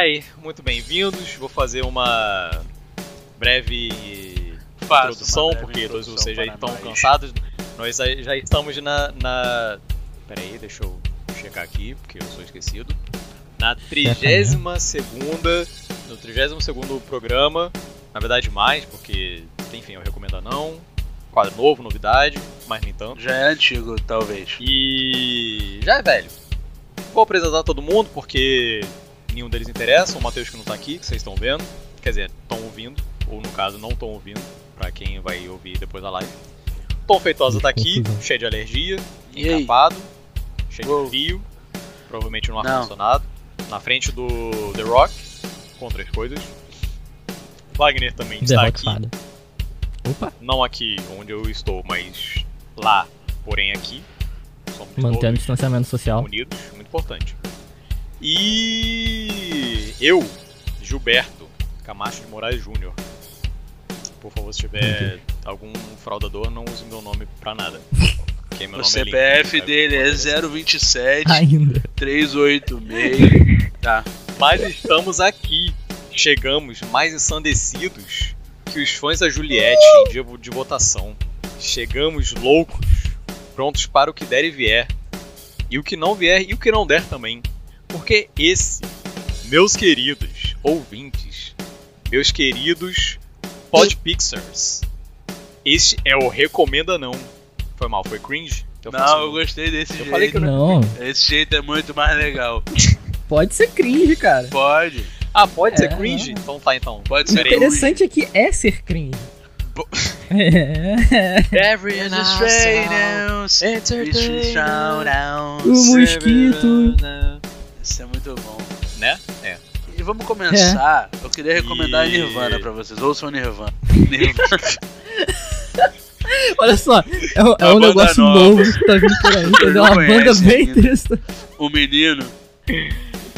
Ai, muito bem-vindos. Vou fazer uma breve Faça introdução, uma breve porque todos introdução vocês já estão nós. cansados. Nós já estamos na, na. Pera aí, deixa eu checar aqui, porque eu sou esquecido. Na 32 segunda. No 32 segundo programa. Na verdade, mais, porque, enfim, eu recomendo não. Quadro novo, novidade, mas nem tanto. Já é antigo, talvez. E já é velho. Vou apresentar todo mundo porque nenhum deles interessa. O Matheus que não tá aqui, que vocês estão vendo. Quer dizer, estão ouvindo. Ou no caso, não estão ouvindo. Pra quem vai ouvir depois da live. Tom Feitosa tá aqui, cheio de alergia, E aí? encapado, cheio Uou. de frio. Provavelmente no ar-condicionado. Na frente do The Rock, com outras coisas. Wagner também The está Rock aqui. Fada. Opa, Não aqui onde eu estou, mas lá, porém aqui. Somos mantendo o distanciamento social. unidos, muito importante. E eu, Gilberto Camacho de Moraes Júnior. Por favor, se tiver algum fraudador, não use meu nome pra nada. Porque meu O nome CPF é Lincoln, dele é sabe? 027 Ainda. 386. Tá. Mas estamos aqui. Chegamos mais ensandecidos que os fãs da Juliette em dia de votação. Chegamos loucos, prontos para o que der e vier. E o que não vier e o que não der também. Porque esse, meus queridos ouvintes, meus queridos podpixers, este é o Recomenda Não. Foi mal, foi cringe? Eu faço- Não, eu gostei desse Eu jeito. falei que Não, Esse jeito é muito mais legal. pode ser cringe, cara. Pode. Ah, pode ser É, cringe? não. Então tá, então. Pode O ser Peraí. interessante é que é ser cringe. É. Every O mosquito. Isso é muito bom. Né? É. E vamos começar. Eu queria recomendar E- Nirvana pra vocês. Ouçam Nirvana. Nirvana. Olha só, é, um- é Uma um negócio nova. novo que tá vindo por aí. entendeu? não uma banda bem interessante. o menino.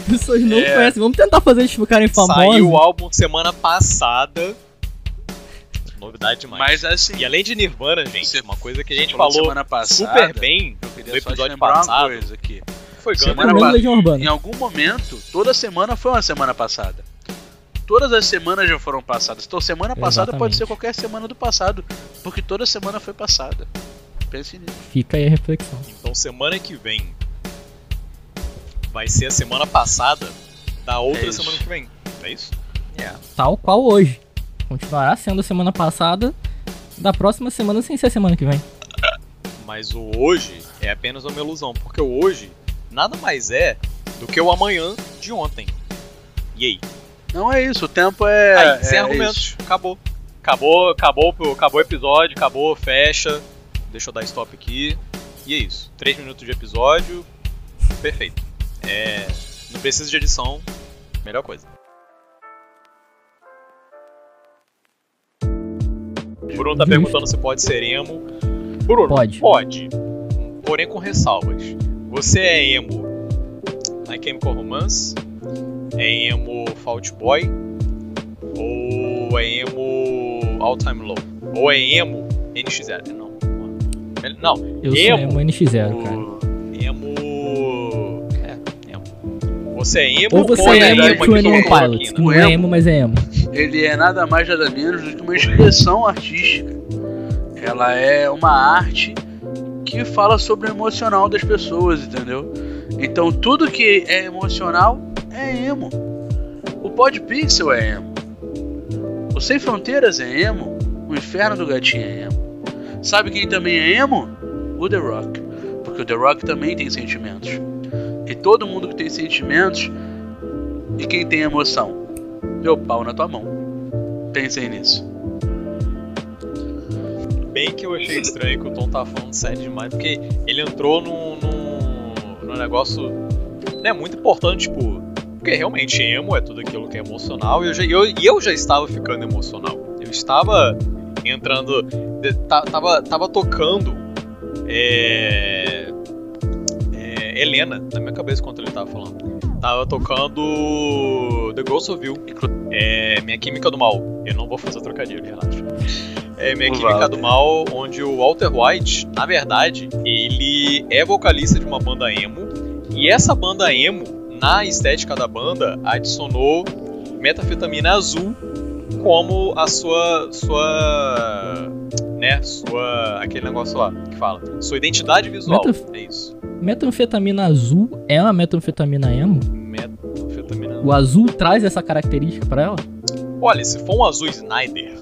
Pessoas não É. conhecem. Vamos tentar fazer eles ficarem famosos. Saiu o álbum semana passada. Novidade demais. Mas assim. E além de Nirvana, gente, uma coisa que a gente falou falou semana passada. super bem Eu no queria só te episódio lembrar passado uma coisa aqui. Foi Semana Legião Urbana. Em algum momento, toda semana foi uma semana passada. Todas as semanas já foram passadas. Então, semana passada pode Exatamente. ser qualquer semana do passado. Porque toda semana foi passada. Pense nisso. Fica aí a reflexão. Então semana que vem vai ser a semana passada da outra É semana que vem. É isso? É. Tal qual hoje. Continuará sendo a semana passada. Da próxima semana sem ser a semana que vem. Mas o hoje é apenas uma ilusão, porque o hoje nada mais é do que o amanhã de ontem. E aí? Não é isso. O tempo é. Aí, sem é argumentos. isso. Acabou. Acabou, acabou, acabou o episódio, acabou, fecha. Deixa eu dar stop aqui. E é isso. Três minutos de episódio. Perfeito. É, não precisa de edição. Melhor coisa. Bruno tá Justo. perguntando se pode ser emo. Bruno, Pode. Pode. Porém com ressalvas. Você é emo My Chemical Romance? É emo Fault Boy? Ou é emo All Time Low? Ou é emo NX0? Não. Não, Eu Emo. sou emo NX0, cara. Emo. É, emo. Você é emo Ou você ou é emo emo to Animal cloroquina? Pilots, que O não é emo. emo, mas é emo. Ele é nada mais nada menos do que uma expressão artística. Ela é uma arte que fala sobre o emocional das pessoas, entendeu? Então tudo que é emocional é emo. O Podpixel é emo. O Sem Fronteiras é emo. O Inferno do Gatinho é emo. Sabe quem também é emo? O The Rock. Porque o The Rock também tem sentimentos. E todo mundo que tem sentimentos e quem tem emoção? Meu pau na tua mão. Pensei nisso. Que eu achei estranho que o Tom tava falando sério demais, porque ele entrou num, num, num negócio né, muito importante, tipo. Porque realmente emo é tudo aquilo que é emocional e eu já, eu, eu já estava ficando emocional. Eu estava entrando. tava, tava tocando. É, é, Helena na minha cabeça enquanto ele tava falando. Tava tocando The Ghost of You. É, minha Química do Mal. Eu não vou fazer trocadilho, relaxa. É Minha O Química Walter. do Mal, onde o Walter White, na verdade, ele é vocalista de uma banda emo. E essa banda emo na estética da banda, adicionou metafetamina azul como a sua sua né, sua aquele negócio lá que fala, sua identidade visual. Metaf- É isso. Metanfetamina azul é uma metanfetamina emo? Metafetamina. O azul traz essa característica pra ela? Olha, se for um azul Snyder,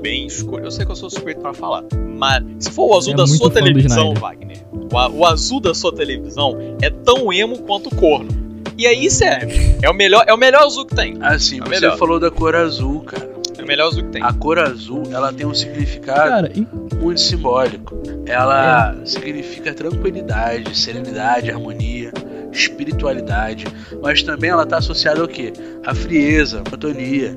bem escuro, eu sei que eu sou suspeito pra falar, mas se for o azul É da sua televisão. Wagner, o, o azul da sua televisão é tão emo quanto o corno. E aí serve. É o melhor, é o melhor azul que tem. Assim, É você melhor. falou da cor azul, cara. É o melhor azul que tem. A cor azul, ela tem um significado Cara, e- muito simbólico. Ela significa tranquilidade, serenidade, harmonia, espiritualidade, mas também ela está associada ao quê? A frieza, a monotonia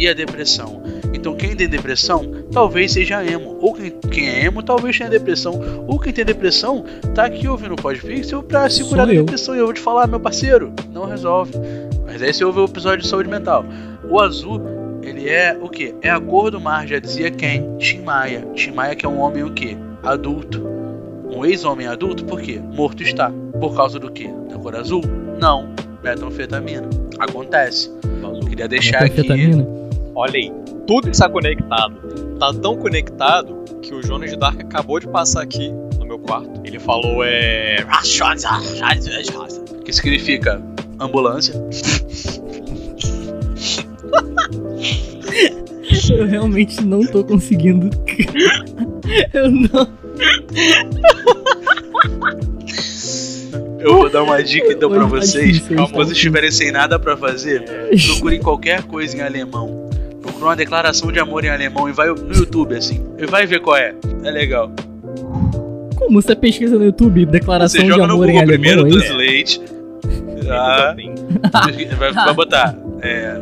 e a depressão. Então quem tem depressão talvez seja emo, ou quem, quem é emo talvez tenha depressão, ou quem tem depressão tá aqui ouvindo o Podpixel pra se Sou curar da eu. depressão. E eu vou te falar, meu parceiro, não resolve. Mas aí você ouve o episódio de saúde mental. O azul ele é o que? É a cor do mar, já dizia quem? Tim Maia. Tim Maia que é um homem o quê? Adulto. Um ex-homem adulto, por quê? Morto está. Por causa do quê? Da cor azul? Não. Metanfetamina. Acontece. Queria deixar aqui. Olha aí, tudo está conectado. Tá tão conectado que o Jonas de Dark acabou de passar aqui no meu quarto. Ele falou é. Que significa ambulância. Eu realmente não tô conseguindo. Eu não. Eu vou dar uma dica então pra vocês. Quando vocês estiverem sem nada pra fazer, procurem qualquer coisa em alemão. Procura uma declaração de amor em alemão e vai no YouTube assim. E vai ver qual é. É legal. Como você pesquisa no YouTube declaração Você de joga no amor em Google alemão? primeiro é? Translate. Ah, vai, vai botar é,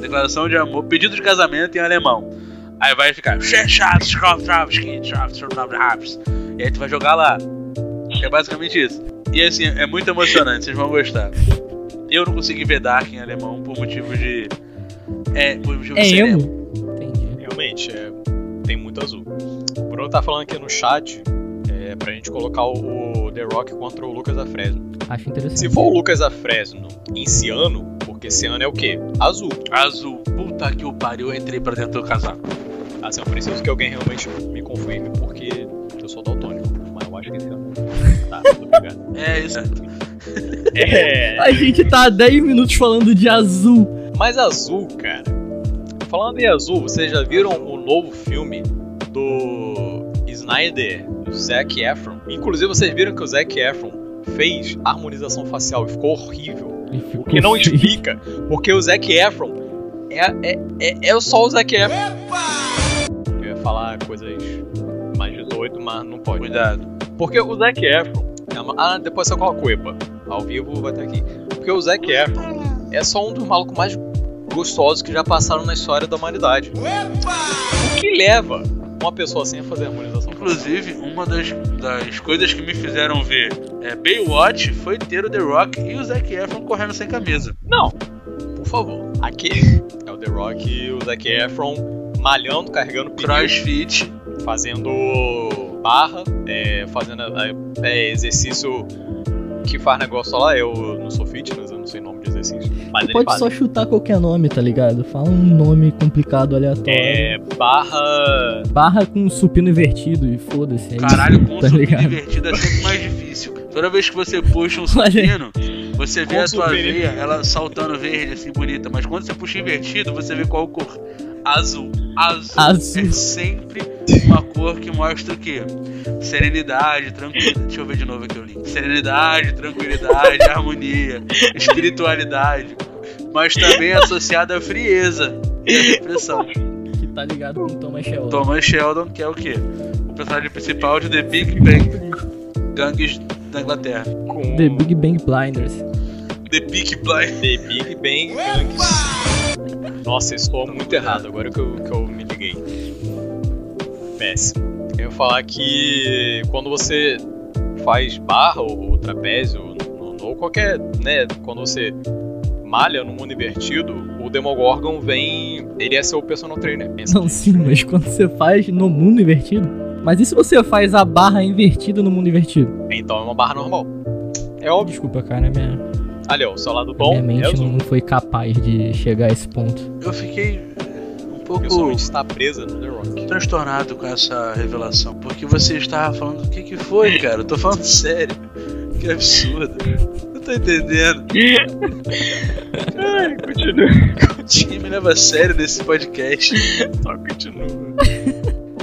declaração de amor, pedido de casamento em alemão. Aí vai ficar. E aí tu vai jogar lá. É basicamente isso. E assim, é muito emocionante, vocês vão gostar. Eu não consegui ver Dark em alemão por motivos de. É, por motivo É emo? Entendi. Realmente, é, tem muito azul. O Bruno tá falando aqui no chat é, pra gente colocar o, o The Rock contra o Lucas da Fresno. Acho interessante. Se for o Lucas da Fresno em ciano, porque ciano é o quê? Azul. Azul. Puta que o pariu, eu entrei pra dentro do casaco. Assim, eu preciso que alguém realmente me confirme, porque eu sou daltônico. Mas eu acho que esse ano. Tá, muito obrigado. É isso. É. A gente tá há 10 minutos falando de azul. Mas azul, cara. Falando em azul, vocês já viram o novo filme do Snyder, do Zac Efron? Inclusive, vocês viram que o Zac Efron fez harmonização facial e ficou horrível. Ficou O que não feio. explica, porque o Zac Efron é, é, é, é só o Zac Efron. Eu ia falar coisas mais 18, mas não pode. Cuidado. Porque o Zac Efron. é uma- Ah, depois você coloca o EPA. Ao vivo vai estar aqui. Porque o Zac Efron é só um dos malucos mais gostosos que já passaram na história da humanidade. O que leva uma pessoa assim a fazer harmonização? Inclusive, uma das, das coisas que me fizeram ver é, Baywatch foi ter o The Rock e o Zac Efron correndo sem camisa. Não, por favor. Aqui é o The Rock e o Zac Efron malhando, carregando pneu, Crossfit. fazendo barra, é, fazendo é, é, exercício que faz negócio lá. Eu não sou fitness, eu não sei o nome de exercício. Mas Pode fazem. só chutar qualquer nome, tá ligado? Fala um nome complicado, aleatório. É, barra. Barra com supino invertido e foda-se. é Caralho, isso, com tá supino ligado? invertido é sempre mais difícil. Toda vez que você puxa um aí. supino, você vê Com a tua supino. veia, ela saltando verde, assim, bonita. Mas quando você puxa invertido, você vê qual cor? Azul. Azul. Azul. É sempre uma cor que mostra o quê? Serenidade, tranquilidade. Deixa eu ver de novo aqui o link. Serenidade, tranquilidade, harmonia, espiritualidade. Mas também é associada à frieza e à depressão. Que tá ligado com Thomas Shelby. Thomas Sheldon, que é o quê? O personagem principal de The Big Bang Gangues da Inglaterra. Com The Big Bang Blinders. The Big Blind. The Big Bang Gangs. Nossa, soa muito errado agora que eu, que eu me liguei. Péssimo. Eu ia falar que quando você faz barra ou, trapézio ou, ou qualquer, né, quando você malha no mundo invertido, o Demogorgon vem, ele é seu personal trainer. Não, sim, mas quando você faz no mundo invertido. Mas e se você faz a barra invertida no mundo invertido? Então é uma barra normal. É óbvio. desculpa, cara, minha. Ali, ó, o seu lado bom Minha é mente azul. não foi capaz de chegar a esse ponto. Eu fiquei um pouco está presa no The Rock. transtornado com essa revelação. Porque você estava falando, o que que foi, cara? Eu tô falando sério. Que absurdo. Não tô entendendo. Ai, continua. Ninguém me leva a sério nesse podcast. Só continua.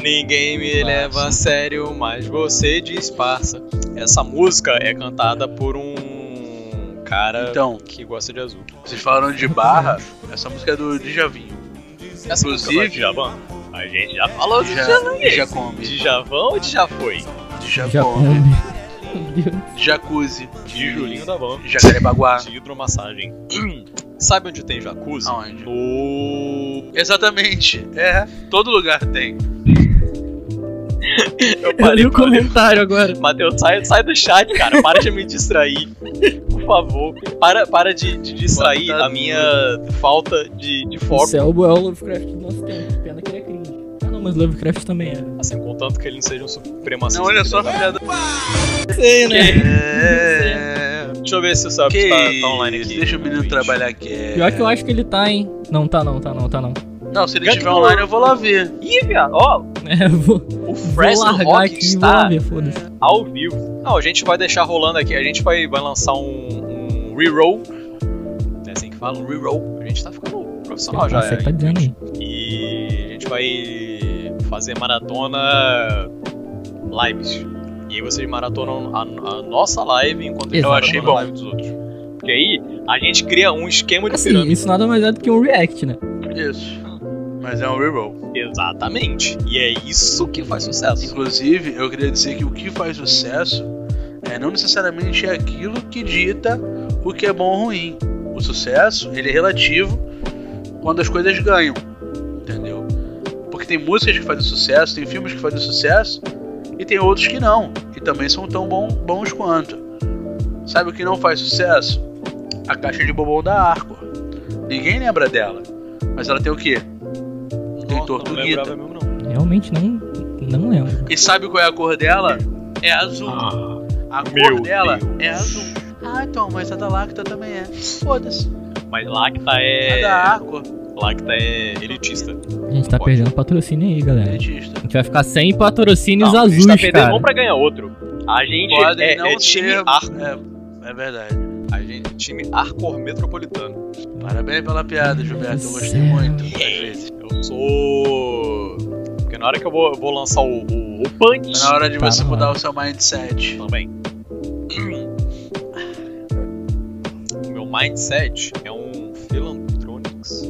Ninguém me Passa. leva a sério, mas você disfarça. Essa música é cantada por um cara Então, que gosta de azul. vocês falaram de barra, essa música é do Djavinho. Essa Inclusive, Djavan? A gente já falou de Já, Djavan. come. Djavan ou de já foi? Já Já come. come. Meu Deus. Jacuzzi. De Julinho da Van. Jacarepaguá. De hidromassagem. Sabe onde tem jacuzzi? Aonde? No. Exatamente. É, todo lugar tem. Eu parei o comentário agora. Matheus, sai, sai do chat, cara. Para de me distrair. Por favor. Para, para de, de distrair Bota a minha falta de, de O foco. Selbo é o Lovecraft do nosso tempo. Pena que ele é cringe. Ah não, mas Lovecraft também é. Assim, contanto que ele não seja um supremacista. Não, olha só, filha da-. Sei, né? É... Deixa eu ver se o Subs Que tá, tá online aqui. deixa o menino Twitch. trabalhar quieto. Pior que eu acho que ele tá, hein? Não, tá não, tá não, tá não. Não, se ele estiver online eu vou lá ver. Ih, viado, ó, É, o vou Fresno Rock aqui está ver, ao vivo. Não, a gente vai deixar rolando aqui. A gente vai, vai lançar um, um reroll. É assim que fala, um reroll. A gente tá ficando profissional já. Você é. tá dizendo. E a gente vai fazer maratona lives. E aí vocês maratonam a, a nossa live enquanto gente Eu achei bom. a live dos outros. Porque aí a gente cria um esquema de Assim, pirâmide. isso nada mais é do que um react, né? Isso. Mas é um reroll. Exatamente. E é isso que faz sucesso. Inclusive, eu queria dizer que o que faz sucesso é não necessariamente é aquilo que dita o que é bom ou ruim. O sucesso, ele é relativo quando as coisas ganham. Entendeu? Porque tem músicas que fazem sucesso, tem filmes que fazem sucesso e tem outros que não. E também são tão bom- bons quanto. Sabe o que não faz sucesso? A caixa de bombom da Arco. Ninguém lembra dela. Mas ela tem o quê? Não mesmo, não. Realmente não, não lembro. E sabe qual é a cor dela? É azul. Ah, A cor dela Deus. é azul. Ah, então, mas a da Lacta também é. Foda-se. mas Lacta A é. da Aqua, Lacta é elitista. A gente tá Pode. perdendo patrocínio aí, galera. A elitista. gente vai ficar sem patrocínios Não, a gente azuis, tá perdendo cara. um pra ganhar outro. A gente Podem é, não é time ser. Arco. É, é verdade. A gente é time Arcor Metropolitano. Parabéns pela piada, Gilberto. Eu gostei muito. céu. Às vezes. Eu sou. Porque na hora que eu vou, eu vou lançar o, o, o Punch. Tá na hora de Tá você mudar o seu mindset. Também. O meu mindset é um Philantronics.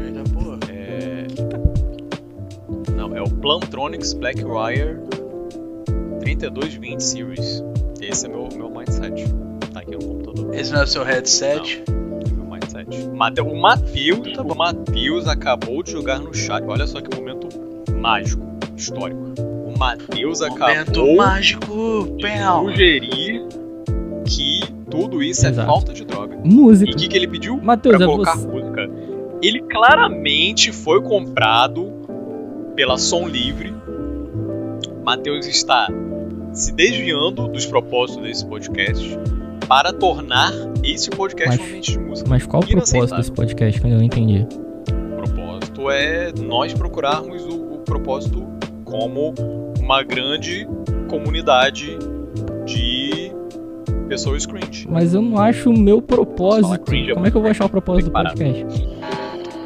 Eita porra. É... Não, é o Plantronics Blackwire 3220 Series. Esse é meu, meu mindset. Esse não é o seu headset? É. Mate- O Matheus, o Matheus acabou de jogar no chat. Olha só que momento mágico, histórico. O Matheus Momento acabou mágico, de sugerir que tudo isso é Exato. falta de droga. E Música. o que, que ele pediu? Matheus, pra é colocar você. música. Ele claramente foi comprado pela Som Livre. Matheus está se desviando dos propósitos desse podcast para tornar esse podcast Mas- um ambiente de música. Mas qual o propósito desse podcast que eu não entendi? O propósito é nós procurarmos o, o propósito como uma grande comunidade de pessoas cringe. Mas eu não acho o meu propósito. cringe, é Como é que eu vou achar o propósito do podcast?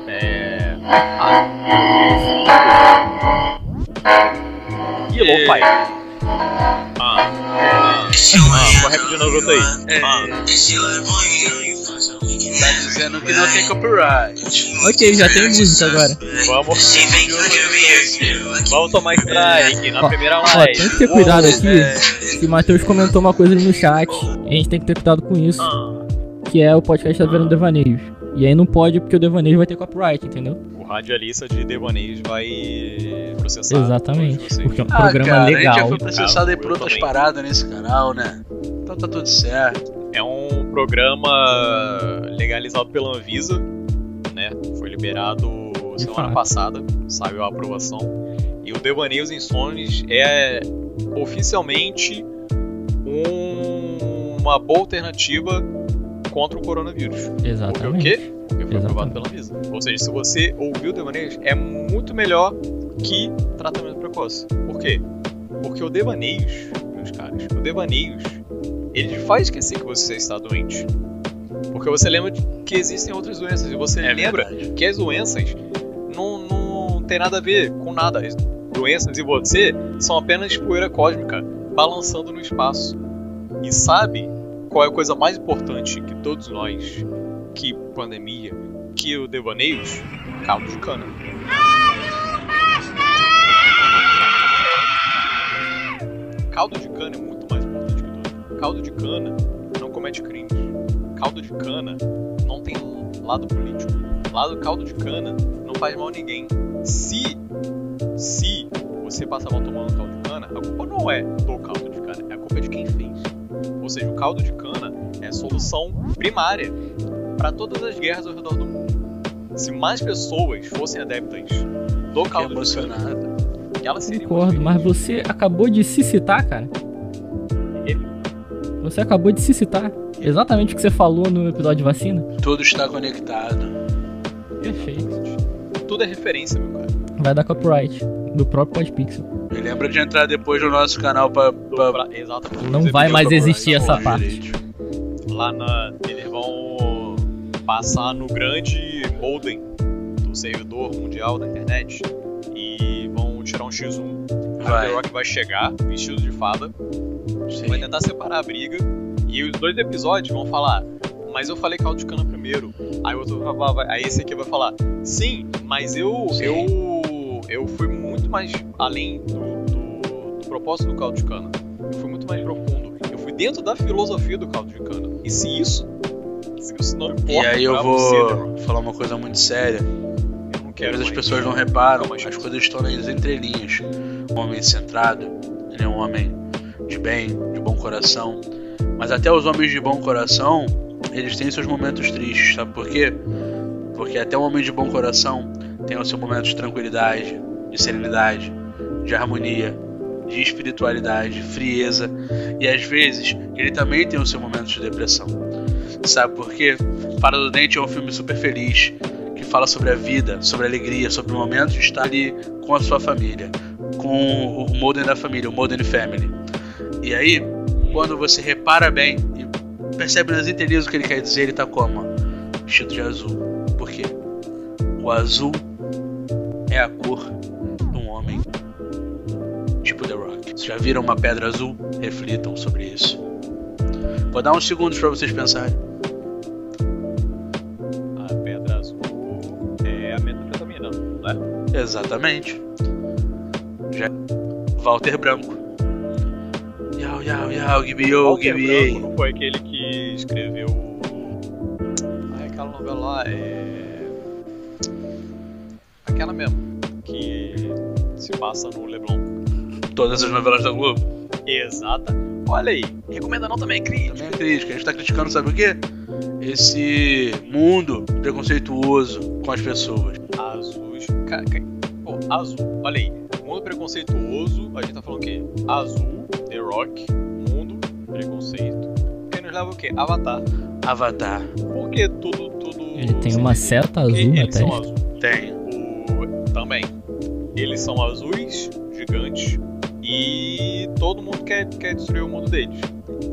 É. Ih, louco, pai. Ah. Ah, ah, corre de novo aí. É, tá dizendo que não tem copyright. Ok, já tem música agora. Vamos. Vamos tomar strike na Ó, primeira Ó, live. tem que ter cuidado aqui. É, Que o Matheus comentou uma coisa ali no chat. A gente tem que ter cuidado com isso. Ah, Que é o podcast tá vendo devaneios. E aí não pode porque o devaneio vai ter copyright, entendeu? Radialista de devaneios vai processar. Exatamente. Porque é um Ah, programa cara, a gente já legal. foi processado aí por outras também. paradas nesse canal, né? Então tá tudo certo. É um programa legalizado pela Anvisa, né? Foi liberado De semana fato. passada, saiu a aprovação. E o Devaneios Insônios é oficialmente um uma boa alternativa contra o coronavírus. Porque o Exatamente. quê? Porque foi aprovado Exatamente. pela Anvisa. Ou seja, se você ouviu devaneios, é muito melhor que tratamento precoce. Por quê? Porque o devaneios, meus caros, o devaneios, ele faz esquecer que você está doente. Porque você lembra que existem outras doenças e você É lembra verdade. que as doenças não, não tem nada a ver com nada. As doenças e você são apenas poeira cósmica balançando no espaço. E sabe qual é a coisa mais importante que todos nós, que pandemia, que o devaneios? Caldo de cana. Caldo de cana é muito mais importante que tudo. Caldo de cana não comete crimes. Caldo de cana não tem lado político. Lado caldo de cana não faz mal a ninguém. Se se você passar mal tomando caldo de cana, a culpa não é do caldo de cana, é a culpa de quem fez. Ou seja, o caldo de cana é a solução primária para todas as guerras ao redor do mundo. Se mais pessoas fossem adeptas do caldo de cana, emocionado. elas seriam Concordo, mas você acabou de se citar, cara. Você acabou de se citar. Exatamente o que você falou no episódio de vacina. Tudo está conectado. Perfeito. Tudo é referência, meu cara. Vai dar copyright do próprio Podpixel. Me lembra de entrar depois no nosso canal pra. Pra... pra- Exatamente. Não vai mais existir essa parte. direito. Lá na. Eles vão passar no grande modem do servidor mundial da internet e vão tirar um X1. Aí Vai. o Rock vai chegar, vestido de fada, Sim. vai tentar separar a briga. E os dois episódios vão falar, mas eu falei caldo de cana primeiro. Aí o outro vai falar- vai- aí esse aqui vai falar, sim, mas eu Sim. eu eu fui muito mais além do, do, do propósito do caldo de cana. Eu fui muito mais profundo. Eu fui dentro da filosofia do caldo de cana. E se isso, se isso não importa E aí eu você, vou Rock, falar uma coisa muito séria. eu não Que às quero vezes as pessoas não reparam, mais as coisas estão nas entrelinhas. Um homem centrado, ele é um homem de bem, de bom coração. Mas até os homens de bom coração, eles têm seus momentos tristes, sabe por quê? Porque até um homem de bom coração tem o seu momento de tranquilidade, de serenidade, de harmonia, de espiritualidade, frieza. E às vezes ele também tem o seu momento de depressão. Sabe por quê? Fada do Dente é um filme super feliz, que fala sobre a vida, sobre a alegria, sobre o momento de estar ali com a sua família, com o Modern da família, o Modern Family. E aí, quando você repara bem e percebe nas entrelinhas o que ele quer dizer, ele tá como? Vestido de azul. Por quê? O azul é a cor de um homem tipo The Rock. Vocês já viram uma pedra azul? Reflitam sobre isso. Vou dar uns segundos para vocês pensarem. A pedra azul é a metanfetamina, não é? Exatamente. Já... Walter Branco. Yau, yau, yau, give me, oh, Walter give me, não foi aquele que escreveu. Ai, aquela novela lá é. Aquela mesmo. Que se passa no Leblon. Todas as novelas da Globo. Exata. Olha aí, recomenda não também, Cris. Também é crítica. A gente tá criticando, sabe o quê? Esse mundo preconceituoso com as pessoas. Azuis. Ca- Pô, azul. Olha aí. Mundo preconceituoso. A gente tá falando o quê? Azul, The Rock, mundo, preconceito. Que nos leva o quê? Avatar. Avatar. Por que tudo, tudo. Ele tem uma seta Porque azul na testa. azul. Tem. Eles são azuis, gigantes, e todo mundo quer, quer destruir o mundo deles.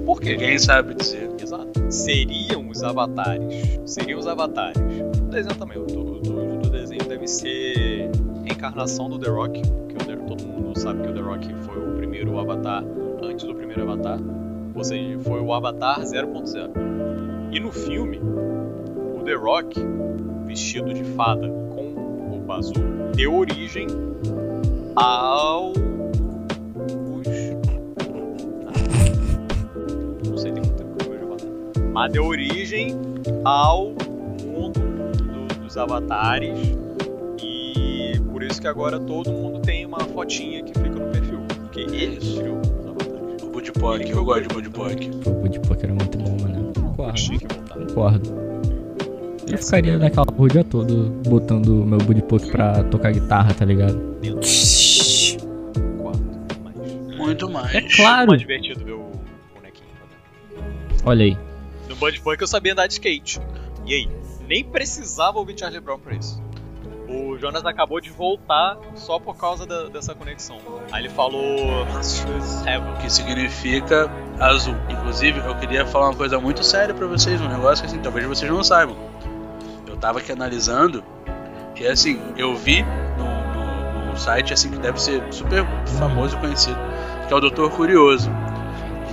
Por quê? Ninguém sabe dizer. Exato. Seriam os avatares. Seriam os avatares. O desenho também. O do, do, do desenho deve ser reencarnação do The Rock. Que o The- todo mundo sabe que o The Rock foi o primeiro avatar antes do primeiro avatar. Ou seja, foi o Avatar 0.0. E no filme, o The Rock, vestido de fada azul, deu origem ao. Não sei, tem muito tempo que eu vejo Avatar. Mas deu origem ao mundo do- dos avatares. E por isso que agora todo mundo tem uma fotinha que fica no perfil. Porque ele Isso. criou os avatares. O Budipok, eu gosto de Budipok. O Buddy Poker é muito bom, mano. Concordo. Concordo. Eu ficaria naquela porra o dia todo botando o meu Buddy Poker pra tocar guitarra, tá ligado? Muito mais. É claro. mais divertido ver o bonequinho fazendo. Olha aí. No Bud Punk eu sabia andar de skate. E aí? Nem precisava ouvir Charlie Brown pra isso. O Jonas acabou de voltar só por causa da- dessa conexão. Aí ele falou. Heaven. que significa azul. Inclusive, eu queria falar uma coisa muito séria pra vocês, um negócio que assim, talvez vocês não saibam. Tava aqui analisando e assim, eu vi no, no- no site assim que deve ser super famoso e conhecido, que é o Doutor Curioso.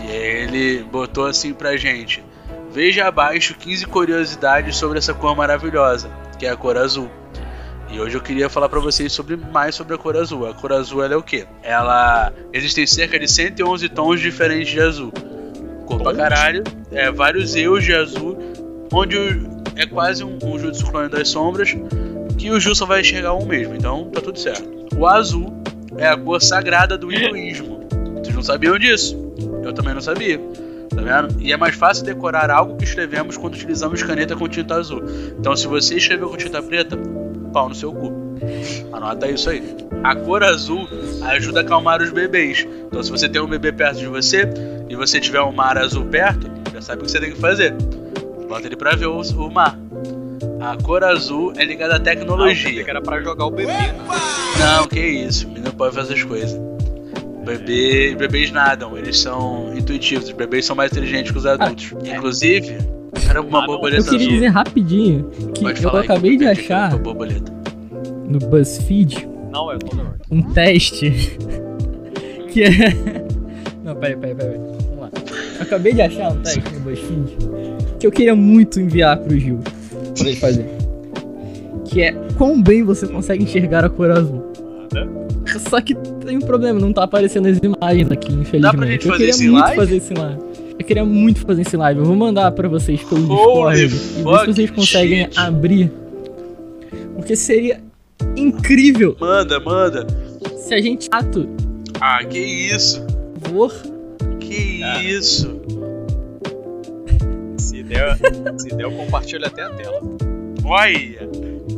E ele botou assim pra gente: Veja abaixo 15 curiosidades sobre essa cor maravilhosa, que é a cor azul. E hoje eu queria falar pra vocês sobre mais sobre a cor azul. A cor azul ela é o quê? Ela existem cerca de 111 tons diferentes de azul. Cor pra caralho, é vários eus de azul, onde é quase um, um Jutsu clone das sombras, que o Ju só vai enxergar um mesmo, então tá tudo certo. O azul é a cor sagrada do hinduísmo. Vocês não sabiam disso? Eu também não sabia. Tá vendo? E é mais fácil decorar algo que escrevemos quando utilizamos caneta com tinta azul. Então, se você escreveu com tinta preta, pau no seu cu. Anota isso aí. A cor azul ajuda a acalmar os bebês. Então, se você tem um bebê perto de você e você tiver um mar azul perto, já sabe o que você tem que fazer. Bota ele pra ver o, o mar. A cor azul é ligada à Ah, eu pensei tecnologia. que era pra jogar o bebê. né? Não, que isso. Menino pode fazer essas coisas. Bebê, bebês nadam, eles são intuitivos. Os bebês são mais inteligentes que os adultos. Inclusive, era uma Ah, borboleta Eu queria azul. dizer rapidinho que Pode eu acabei que de achar no BuzzFeed Não, é o um teste que é. Não, peraí, peraí, peraí. Vamos lá. Eu acabei de achar um teste no BuzzFeed que eu queria muito enviar pro Gil pra ele fazer. Que é quão bem você consegue enxergar a cor azul. Só que tem um problema, não tá aparecendo as imagens aqui, infelizmente. gente eu fazer muito live? fazer esse live. Eu queria muito fazer esse live. Eu vou mandar pra vocês pelo Holy Discord e ver se vocês conseguem shit. abrir. Porque seria incrível Manda, manda. se a gente ato Ah, que isso? for Que Ah. isso? Se der, se der, eu compartilho até a tela. Olha!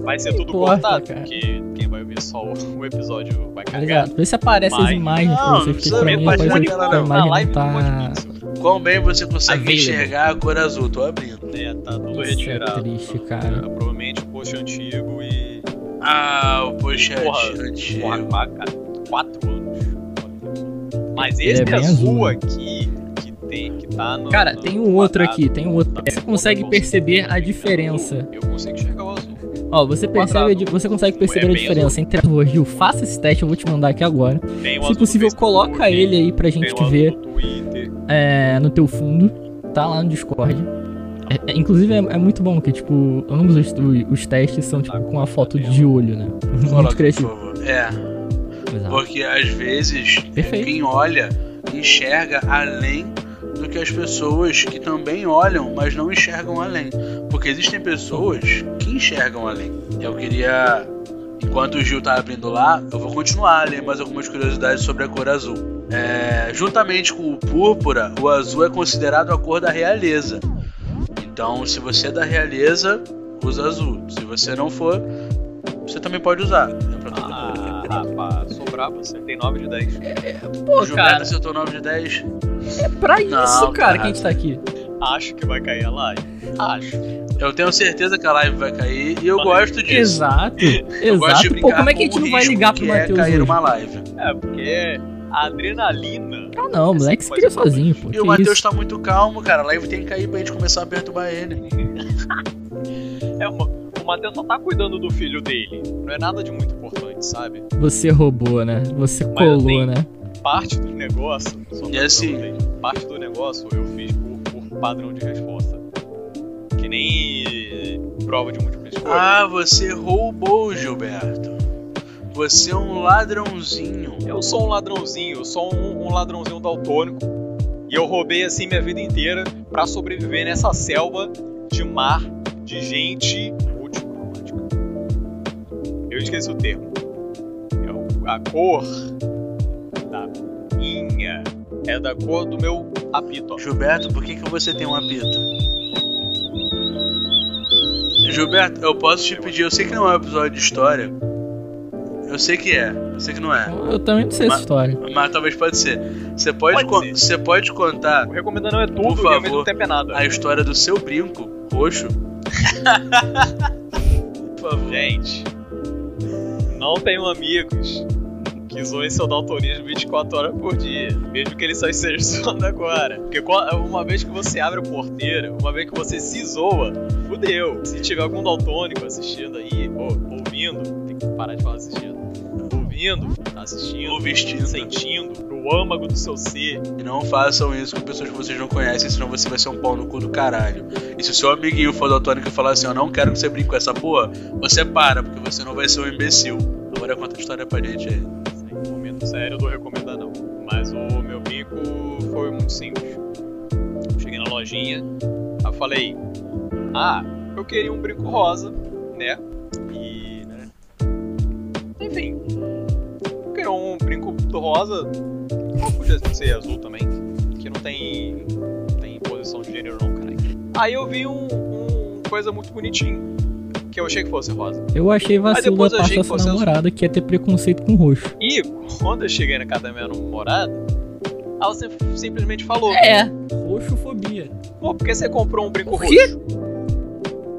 Vai ser tudo Importa, cortado, cara. porque quem vai ver só o, o episódio vai Tá cagar. ligado? Vê se aparece as Mas- imagens pra Não, porque pra mim aparece tela a não. Na live tá... pode. Quão bem você consegue enxergar a cor azul? Tô abrindo. É, tá tudo Isso é retirado. triste, cara. É, provavelmente o post antigo e. Ah, o post Porra, antigo. Porra, cara, quatro anos. Mas Ele esse é azul, azul, aqui, tem, que tá no. Cara, no- tem um outro quadrado, aqui, tem um outro. tá Você consegue perceber a diferença. Eu consigo enxergar o azul. Ó, você percebe, a você consegue perceber É a diferença entre duas. Gil, faça esse teste, eu vou te mandar aqui agora. Tem Se possível, coloca ele aí pra gente ver é, no teu fundo. Tá lá no Discord. É- é- inclusive é, é muito bom que, tipo, ambos os, os testes são tipo com a foto de olho, né? Muito Coloca, criativo. É, Exato. porque às vezes Perfeito. quem olha enxerga além do que as pessoas que também olham, mas não enxergam além. Porque existem pessoas que enxergam além. Eu queria. Enquanto o Gil tá abrindo lá, eu vou continuar a ler mais algumas curiosidades sobre a cor azul. É, juntamente com o púrpura, o azul é considerado a cor da realeza. Então, se você é da realeza, usa azul. Se você não for, você também pode usar. É pra. Ah, rapaz, sou brabo, acertei 9 de 10. Pô, o Gilberto cara, acertou 9 de 10. É pra isso, Não, cara, cara. que a gente tá aqui. Acho que vai cair a live. Acho. Eu tenho certeza que a live vai cair e eu Valeu. gosto disso. Exato, Eu gosto de exato. Pô, brincar como é que a gente o não vai ligar que pro é Matheus cair hoje? uma live. É, porque a adrenalina. Ah não, o moleque se cria sozinho, pô. E o Matheus isso? tá muito calmo, cara. A live tem que cair pra gente começar a perturbar ele. É uma, o Matheus só tá cuidando do filho dele. Não é nada de muito importante, sabe? Você roubou, né? Você Mas colou, assim, né? Parte do negócio. Só E assim- parte do negócio eu fiz por, por padrão de resposta. Que nem prova de múltipla escolha. Ah, você roubou, Gilberto. Você é um ladrãozinho. Eu sou um ladrãozinho, eu sou um, um ladrãozinho daltônico. E eu roubei assim minha vida inteira pra sobreviver nessa selva de mar, de gente multicromática. Eu esqueci o termo. É a cor é da cor do meu apito. ó. Gilberto, por que, que você tem um apito? Gilberto, eu posso te pedir, eu sei que não é um episódio de história. Eu sei que é, eu sei que não é. Eu também não sei essa Mas- história. Mas talvez pode ser. Você pode, Pode ser. você pode contar O recomendando é tudo Por favor. tempo é nada. a história do seu brinco roxo? Por favor. Gente, não tenham amigos que zoem seu daltonismo 24 horas por dia, mesmo que ele só esteja zoando agora. Porque uma vez que você abre a porteira, uma vez que você se zoa, fudeu. Se tiver algum daltônico assistindo aí, ou ouvindo, tem que parar de falar assistindo. Ouvindo, tá assistindo, Ou vestindo. sentindo, no âmago do seu ser. E não façam isso com pessoas que vocês não conhecem, senão você vai ser um pau no cu do caralho. E se o seu amiguinho for daltônico e falar assim, eu não quero que você brinque com essa porra, você para, porque você não vai ser um imbecil. Agora conta a história pra gente aí. Sério, eu dou recomendar não. Mas o meu brinco foi muito simples. Cheguei na lojinha, eu falei, ah, eu queria um brinco rosa, né? E, né? Enfim, eu queria um brinco rosa, ou podia ser azul também, que não tem, não tem posição de gênero não, caralho. Aí eu vi um, um coisa muito bonitinho, que eu achei que fosse rosa. Eu achei vacilo da parte da sua namorada que ia ter preconceito com roxo. E quando eu cheguei na casa da minha namorada, ela sim- simplesmente falou: É. Roxofobia. Pô, por que você comprou um brinco roxo?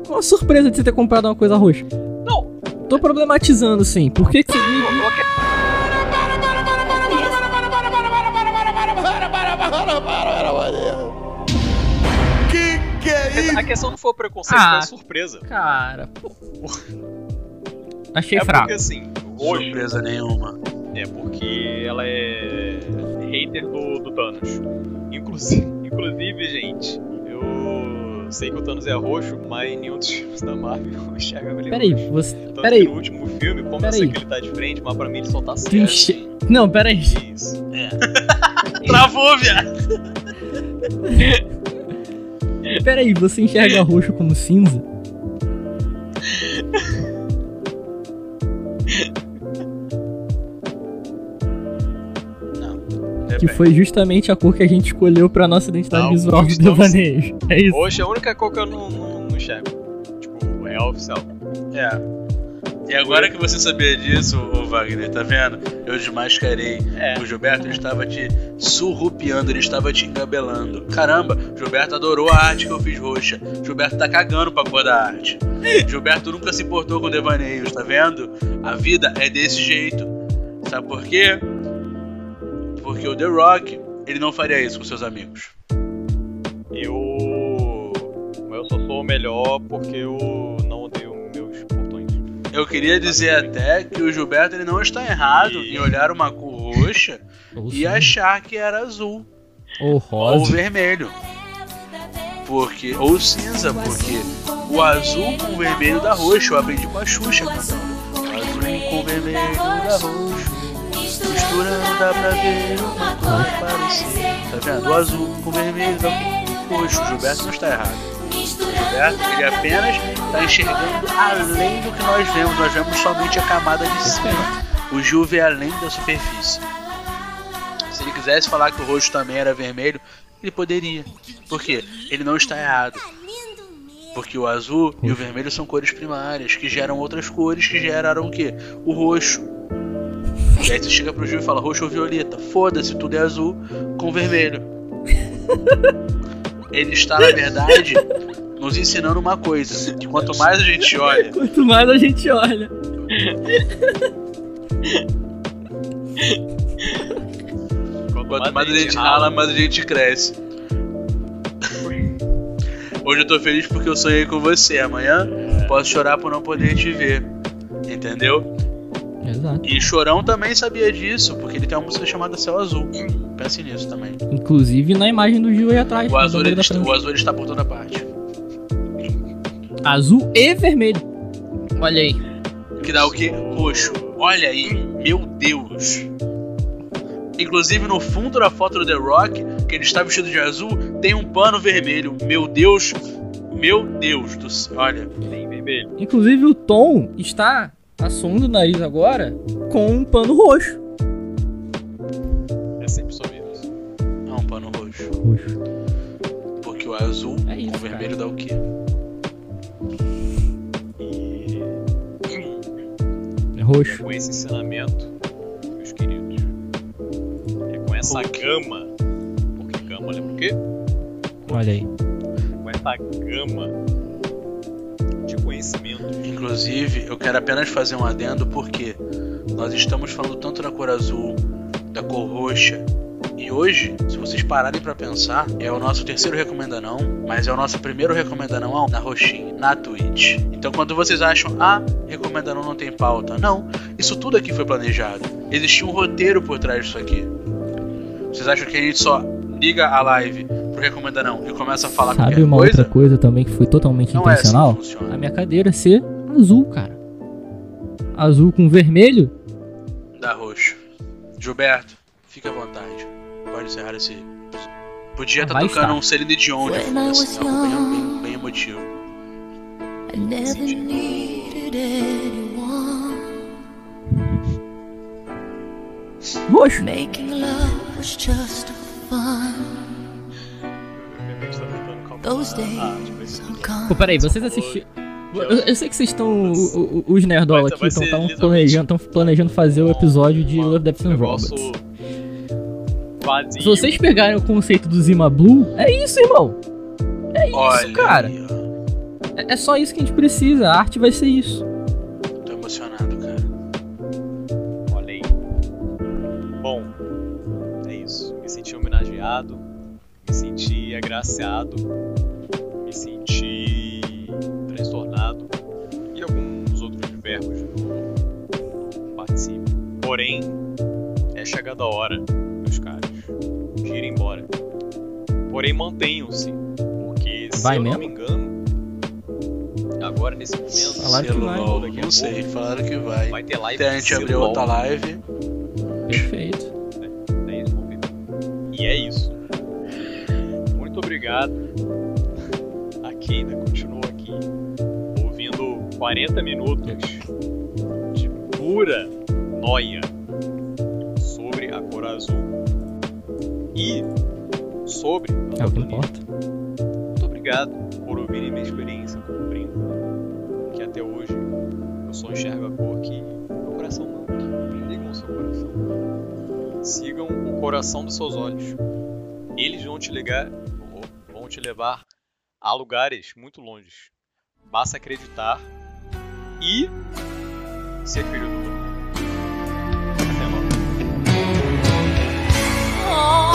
Qual a surpresa de você ter comprado uma coisa roxa? Não, Tô problematizando sim. Por que, que você. A questão não foi o preconceito, Ah. foi a surpresa. Cara, pô. Achei é fraco. porque assim, roxo Surpresa nenhuma. é porque ela é hater do, do Thanos. Inclusive, inclusive, gente, eu sei que o Thanos é roxo, mas em nenhum dos filmes da Marvel eu enxergo ele Peraí, roxo. você. Tanto Peraí. que no último filme, como eu Peraí. sei que ele tá de frente, mas pra mim ele só tá certo. enche... Não, peraí. Isso. Travou, viado! Peraí, você enxerga roxo como cinza? Que foi justamente a cor que a gente escolheu pra nossa identidade Não, visual do estamos- Devaneios. É isso. Roxo é a única cor que eu não, não, não enxergo. Tipo, é oficial. É. E agora que você sabia disso, ô Wagner, tá vendo? Eu desmascarei. É. O Gilberto estava te surrupiando, ele estava te engabelando. Caramba, Gilberto adorou a arte que eu fiz roxa. Gilberto tá cagando pra cor da arte. Gilberto nunca se importou com devaneios, tá vendo? A vida é desse jeito. Sabe por quê? Porque o The Rock, ele não faria isso com seus amigos. Eu. Eu só sou o melhor porque eu Eu queria dizer até que o Gilberto ele não está errado E- em olhar uma cor roxa Ou e achar que era azul. Ou ou rosa. vermelho. Porque, ou cinza, porque o azul com o vermelho dá roxo. Eu aprendi com a Xuxa cantando. O azul com o vermelho dá roxo. Misturando dá pra ver uma cor parecida. Tá vendo? O azul com o vermelho dá roxo. O Gilberto não está errado. O Gilberto, ele apenas está enxergando além do que nós vemos. Nós vemos somente a camada de cima. O Gil vê além da superfície. Se ele quisesse falar que o roxo também era vermelho, ele poderia. Por quê? Ele não está errado. Porque o azul e o vermelho são cores primárias, que geram outras cores que geraram o quê? O roxo. E aí você chega pro Gil e fala roxo ou violeta. Foda-se, tudo é azul com vermelho. Ele está, na verdade, nos ensinando uma coisa. Que quanto mais a gente olha Quanto mais a gente olha. Quanto mais a gente rala, mais a gente cresce. Hoje eu tô feliz porque eu sonhei com você. Amanhã posso chorar por não poder te ver. Entendeu? Exato. E Chorão também sabia disso, porque ele tem uma música chamada Céu Azul. Pense nisso também. Inclusive na imagem do Gil aí atrás. O azul, ele está, o azul ele está por toda parte. Azul e vermelho. Olha aí. Que dá o quê? Roxo. Olha aí, meu Deus. Inclusive no fundo da foto do The Rock, que ele está vestido de azul, tem um pano vermelho. Meu Deus. Meu Deus do céu. Olha. Tem vermelho. Inclusive o Tom está assumindo o nariz agora com um pano roxo. É sempre sobre isso. É um pano roxo. Roxo. Porque o azul É isso, com o vermelho dá o quê? Roxo. É com esse ensinamento, meus queridos. É com essa gama. Porque gama lembra o quê? Olha aí. Com essa gama de conhecimento. Inclusive, eu quero apenas fazer um adendo porque nós estamos falando tanto da cor azul, da cor roxa. E hoje, se vocês pararem pra pensar, é o nosso terceiro recomenda não, mas é o nosso primeiro recomenda não na roxinha, na Twitch. Então quando vocês acham, ah, recomenda não não tem pauta. Não, isso tudo aqui foi planejado. Existia um roteiro por trás disso aqui. Vocês acham que a gente só liga a live pro recomenda não e começa a falar Sabe uma coisa? outra coisa também que foi totalmente Não é assim intencional? que funciona. A minha cadeira ser azul, cara. Azul com vermelho? Da roxo. Gilberto, fica à vontade. Pode encerrar esse. Podia estar vai tocando estar. um Celine Dion de fundo, I assim, algo bem, young. bem, bem emotivo. I never needed anyone. Roxo. Making love was just fun. Tá. Those days. Pô, peraí, vocês assistiram. Eu, eu sei que vocês estão. Os nerdola aqui estão planejando, planejando fazer o episódio de Love, Death and Robots. Vazio. Se vocês pegarem o conceito do Zima Blue, é isso, irmão. É isso, Olha, cara. aí. É, é só isso que a gente precisa. A arte vai ser isso. Tô emocionado, cara. Olha aí. Bom, é isso. Me senti homenageado, me senti agraciado, me senti transtornado e alguns outros verbos participe. Porém, é chegada a hora, Porém, mantenham-se, porque se Vai eu não mesmo? me engano, agora nesse momento, Falaram que vai. Daqui a não sei, pouco falaram que vai. vai ter live Até a gente abrir outra live. Perfeito. É isso, confirma. E é isso. Muito obrigado a quem ainda continuou aqui ouvindo 40 minutos de pura noia sobre a cor azul e sobre É o que Planeta. importa. Muito obrigado por ouvirem minha experiência com o primo. Que até hoje eu só enxergo a cor que meu coração manda. Ligam o seu coração. Sigam o coração dos seus olhos. Eles vão te ligar, vão te levar a lugares muito longes. Basta acreditar e ser filho do mundo. Até logo. Oh,